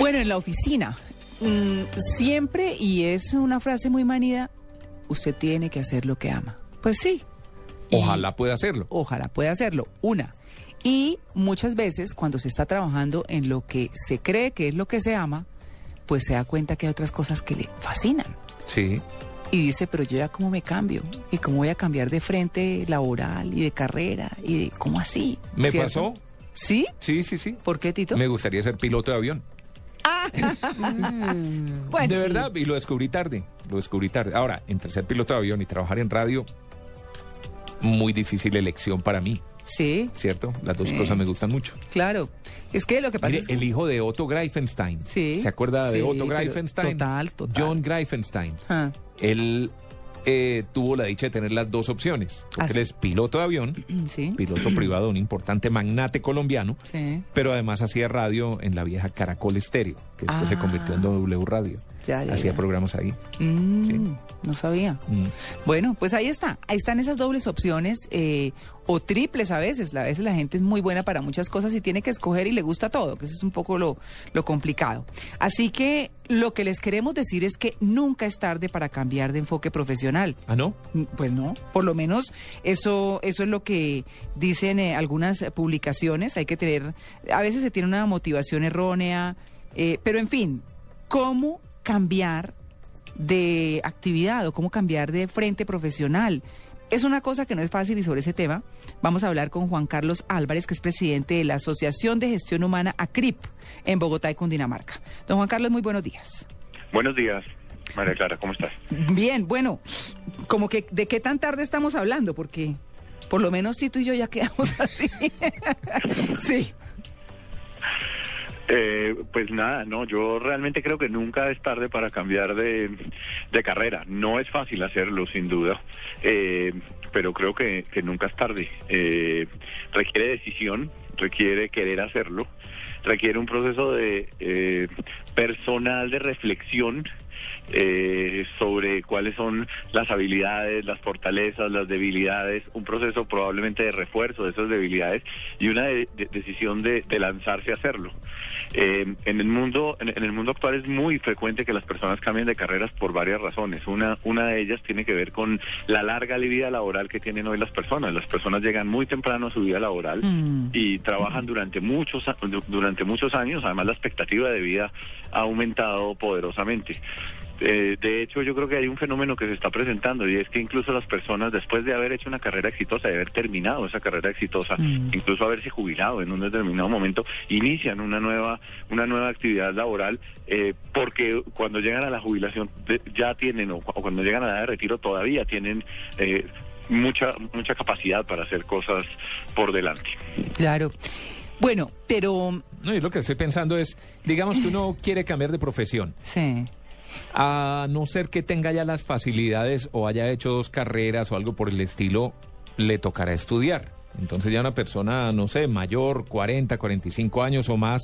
Bueno, en la oficina, mm, siempre, y es una frase muy manida, usted tiene que hacer lo que ama. Pues sí. Y Ojalá pueda hacerlo. Ojalá pueda hacerlo. Una. Y muchas veces cuando se está trabajando en lo que se cree que es lo que se ama, pues se da cuenta que hay otras cosas que le fascinan. Sí. Y dice, pero yo ya cómo me cambio, y cómo voy a cambiar de frente laboral y de carrera, y de cómo así. ¿Me ¿Cierto? pasó? ¿Sí? Sí, sí, sí. ¿Por qué, Tito? Me gustaría ser piloto de avión. Bueno, de sí. verdad, y lo descubrí tarde. Lo descubrí tarde. Ahora, entre ser piloto de avión y trabajar en radio, muy difícil elección para mí, Sí, ¿cierto? Las dos Sí. cosas me gustan mucho. claro. Es que lo que pasa Mire, es que... el hijo de Otto Greifenstein. Sí. ¿Se acuerda de Sí, Otto Greifenstein? total, total. John Greifenstein. Ah, Él eh, tuvo la dicha de tener las dos opciones. Porque él es piloto de avión, sí, piloto privado, un importante magnate colombiano. sí. pero además hacía radio en la vieja Caracol Estéreo, que después se Ah. convirtió en W Radio. Ya, ya, hacía ya. programas ahí. Mm, Sí. No sabía. Mm. Bueno, pues ahí está. Ahí están esas dobles opciones eh, o triples a veces. A veces la gente es muy buena para muchas cosas y tiene que escoger y le gusta todo, que eso es un poco lo, lo complicado. Así que lo que les queremos decir es que nunca es tarde para cambiar de enfoque profesional. ¿Ah, no? Mm, Pues no, por lo menos eso, eso es lo que dicen eh, algunas publicaciones. Hay que tener, a veces se tiene una motivación errónea, eh, pero en fin, ¿cómo cambiar de actividad o cómo cambiar de frente profesional? Es una cosa que no es fácil y sobre ese tema vamos a hablar con Juan Carlos Álvarez, que es presidente de la Asociación de Gestión Humana ACRIP en Bogotá y Cundinamarca. Don Juan Carlos, muy buenos días. Buenos días, María Clara, ¿cómo estás? Bien, bueno, como que de qué tan tarde estamos hablando, porque por lo menos Tito y yo ya quedamos así. sí. Eh, pues nada, no, yo realmente creo que nunca es tarde para cambiar de, carrera. No es fácil hacerlo, sin duda, eh, pero creo que, que nunca es tarde. Eh, requiere decisión, requiere querer hacerlo, requiere un proceso de eh, personal de reflexión eh, sobre cuáles son las habilidades, las fortalezas, las debilidades, un proceso probablemente de refuerzo de esas debilidades y una de- de- decisión de, de lanzarse a hacerlo. Eh, en el mundo, en, en el mundo actual es muy frecuente que las personas cambien de carreras por varias razones. Una, una de ellas tiene que ver con la larga vida laboral que tienen hoy las personas. Las personas llegan muy temprano a su vida laboral Mm. y trabajan durante muchos durante muchos años. Además, la expectativa de vida ha aumentado poderosamente. Eh, de hecho, yo creo que hay un fenómeno que se está presentando y es que incluso las personas, después de haber hecho una carrera exitosa, de haber terminado esa carrera exitosa, Mm. incluso haberse jubilado en un determinado momento, inician una nueva una nueva actividad laboral eh, porque cuando llegan a la jubilación de- ya tienen o cuando llegan a la edad de retiro todavía tienen eh, mucha mucha capacidad para hacer cosas por delante. Claro. Bueno, pero No, y lo que estoy pensando es, digamos que uno quiere cambiar de profesión, sí. A no ser que tenga ya las facilidades o haya hecho dos carreras o algo por el estilo, le tocará estudiar. Entonces ya una persona, no sé, mayor, 40, 45 años o más,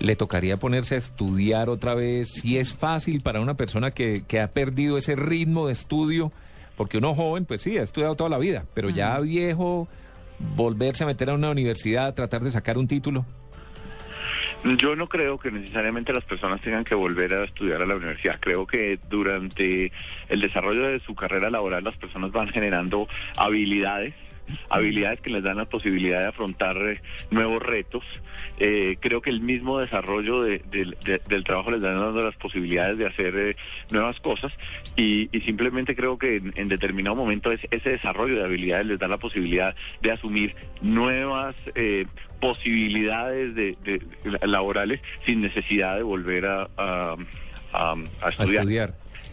le tocaría ponerse a estudiar otra vez. Si es fácil para una persona que, que ha perdido ese ritmo de estudio, porque uno joven, pues sí, ha estudiado toda la vida, pero ya viejo, volverse a meter a una universidad, tratar de sacar un título. Yo no creo que necesariamente las personas tengan que volver a estudiar a la universidad. Creo que durante el desarrollo de su carrera laboral las personas van generando habilidades habilidades que les dan la posibilidad de afrontar eh, nuevos retos. Eh, creo que el mismo desarrollo de- del- de- del trabajo les da dando las posibilidades de hacer eh, nuevas cosas y, simplemente creo que en, determinado momento es- ese desarrollo de habilidades les da la posibilidad de asumir nuevas eh, posibilidades de, laborales sin necesidad de volver a, estudiar.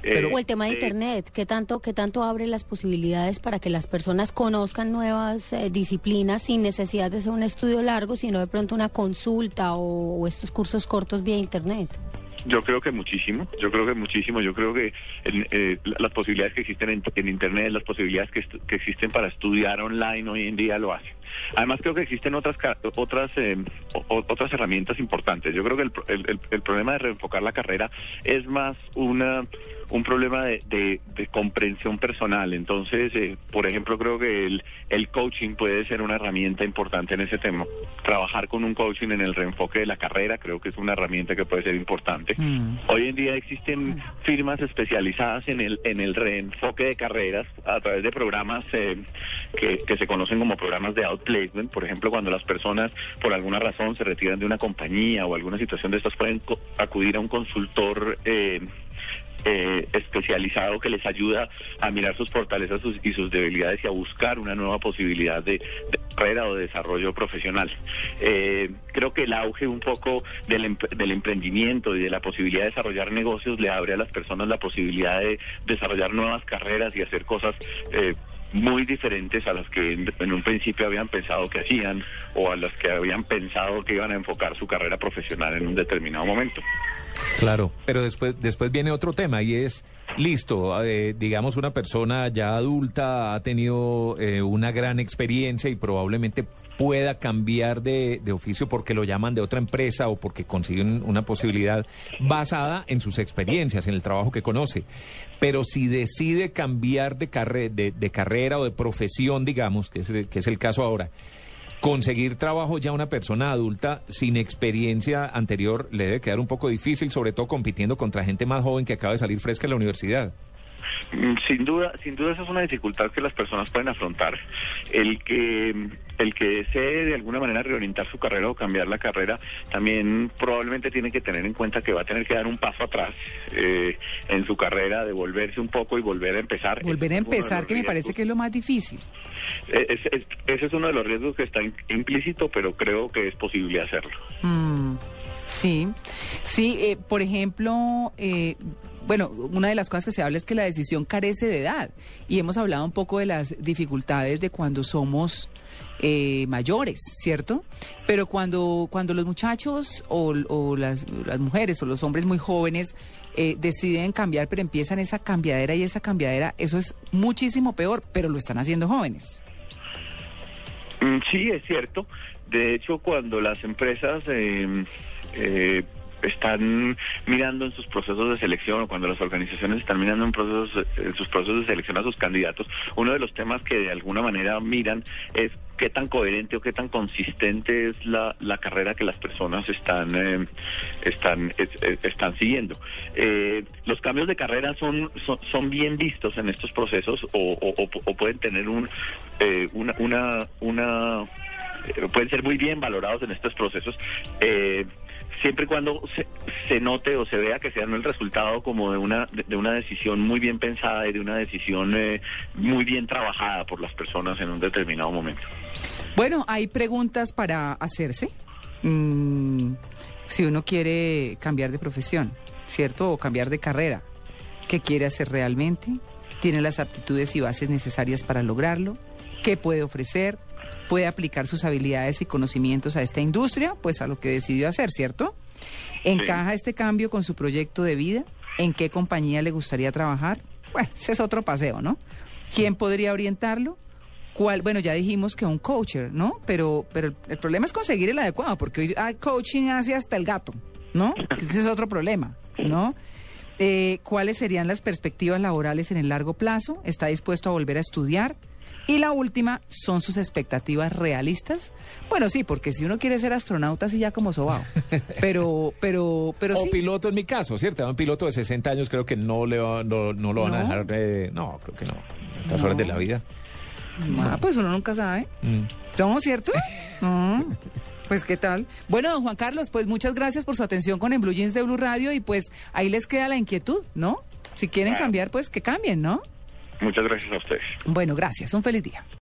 Eh, O el tema de eh, Internet, ¿qué tanto, qué tanto abre las posibilidades para que las personas conozcan nuevas eh, disciplinas sin necesidad de hacer un estudio largo, sino de pronto una consulta o, o estos cursos cortos vía Internet? Yo creo que muchísimo, yo creo que muchísimo, yo creo que en, eh, la- las posibilidades que existen en, en Internet, las posibilidades que, existen para estudiar online hoy en día lo hacen. Además creo que existen otras ca- otras eh, otras herramientas importantes. Yo creo que el- el- el problema de reenfocar la carrera es más una un problema de, de- de comprensión personal. Entonces, eh, por ejemplo, creo que el, el coaching puede ser una herramienta importante en ese tema. Trabajar con un coaching en el reenfoque de la carrera creo que es una herramienta que puede ser importante. Mm. Hoy en día existen firmas especializadas en el en el reenfoque de carreras a través de programas eh, que, que se conocen como programas de outplacement. Por ejemplo, cuando las personas por alguna razón se retiran de una compañía o alguna situación de estas pueden acudir a un consultor. eh, eh, especializado que les ayuda a mirar sus fortalezas sus- y sus debilidades y a buscar una nueva posibilidad de, de carrera o de desarrollo profesional. Eh, creo que el auge un poco del, em- del emprendimiento y de la posibilidad de desarrollar negocios le abre a las personas la posibilidad de desarrollar nuevas carreras y hacer cosas eh, muy diferentes a las que en, en un principio habían pensado que hacían o a las que habían pensado que iban a enfocar su carrera profesional en un determinado momento. Claro, pero después, después viene otro tema y es, listo, eh, digamos una persona ya adulta ha tenido eh, una gran experiencia y probablemente pueda cambiar de, de oficio porque lo llaman de otra empresa o porque consiguen una posibilidad basada en sus experiencias, en el trabajo que conoce. Pero si decide cambiar de, carre- de, carrera o de profesión, digamos, que es, que es el caso ahora, conseguir trabajo ya una persona adulta sin experiencia anterior le debe quedar un poco difícil, sobre todo compitiendo contra gente más joven que acaba de salir fresca de la universidad. Mm, Sin duda, sin duda esa es una dificultad que las personas pueden afrontar. El que el que desee de alguna manera reorientar su carrera o cambiar la carrera también probablemente tiene que tener en cuenta que va a tener que dar un paso atrás eh, en su carrera, devolverse un poco y volver a empezar. Volver a empezar, que me parece que es lo más difícil. Eh, es- es- ese es uno de los riesgos que está implícito, pero creo que es posible hacerlo. Mm, sí, sí, eh, por ejemplo, eh, bueno, una de las cosas que se habla es que la decisión carece de edad y hemos hablado un poco de las dificultades de cuando somos eh, mayores, ¿cierto? Pero cuando, cuando los muchachos o, las, mujeres o los hombres muy jóvenes eh, deciden cambiar, pero empiezan esa cambiadera y esa cambiadera, eso es muchísimo peor, pero lo están haciendo jóvenes. Mm, Sí, es cierto. De hecho, cuando las empresas eh, eh, están mirando en sus procesos de selección o cuando las organizaciones están mirando en, procesos, en sus procesos de selección a sus candidatos, uno de los temas que de alguna manera miran es qué tan coherente o qué tan consistente es la, la carrera que las personas están eh, están es- es- están siguiendo. Eh, los cambios de carrera son, son bien vistos en estos procesos o, o- o- o pueden tener un eh, una una una eh, pueden ser muy bien valorados en estos procesos. eh, siempre y cuando se, se note o se vea que sean el resultado como de una de una decisión muy bien pensada y de una decisión eh, muy bien trabajada por las personas en un determinado momento. Bueno, hay preguntas para hacerse. Mm, si uno quiere cambiar de profesión, ¿cierto? O cambiar de carrera. ¿Qué quiere hacer realmente? ¿Tiene las aptitudes y bases necesarias para lograrlo? ¿Qué puede ofrecer? ¿Puede aplicar sus habilidades y conocimientos a esta industria? Pues a lo que decidió hacer, ¿cierto? ¿Encaja este cambio con su proyecto de vida? ¿En qué compañía le gustaría trabajar? Bueno, ese es otro paseo, ¿no? ¿Quién podría orientarlo? ¿Cuál? Bueno, ya dijimos que un coacher, ¿no? Pero, pero el, el problema es conseguir el adecuado, porque hoy hay coaching hace hasta el gato, ¿no? Ese es otro problema, ¿no? Eh, ¿Cuáles serían las perspectivas laborales en el largo plazo? ¿Está dispuesto a volver a estudiar? Y la última, ¿son sus expectativas realistas? Bueno, sí, porque si uno quiere ser astronauta, sí ya como sobao. Pero, pero, pero o sí. piloto en mi caso, ¿cierto? Un piloto de 60 años creo que no, le va- no, no lo van a dejar... eh, no, creo que no. A estas No. horas de la vida. Ah, pues uno nunca sabe. Mm. ¿Somos cierto? Ah, Pues qué tal. Bueno, don Juan Carlos, pues muchas gracias por su atención con el Blue Jeans de Blue Radio y pues ahí les queda la inquietud, ¿no? Si quieren cambiar, pues que cambien, ¿no? Muchas gracias a ustedes. Bueno, gracias. Un feliz día.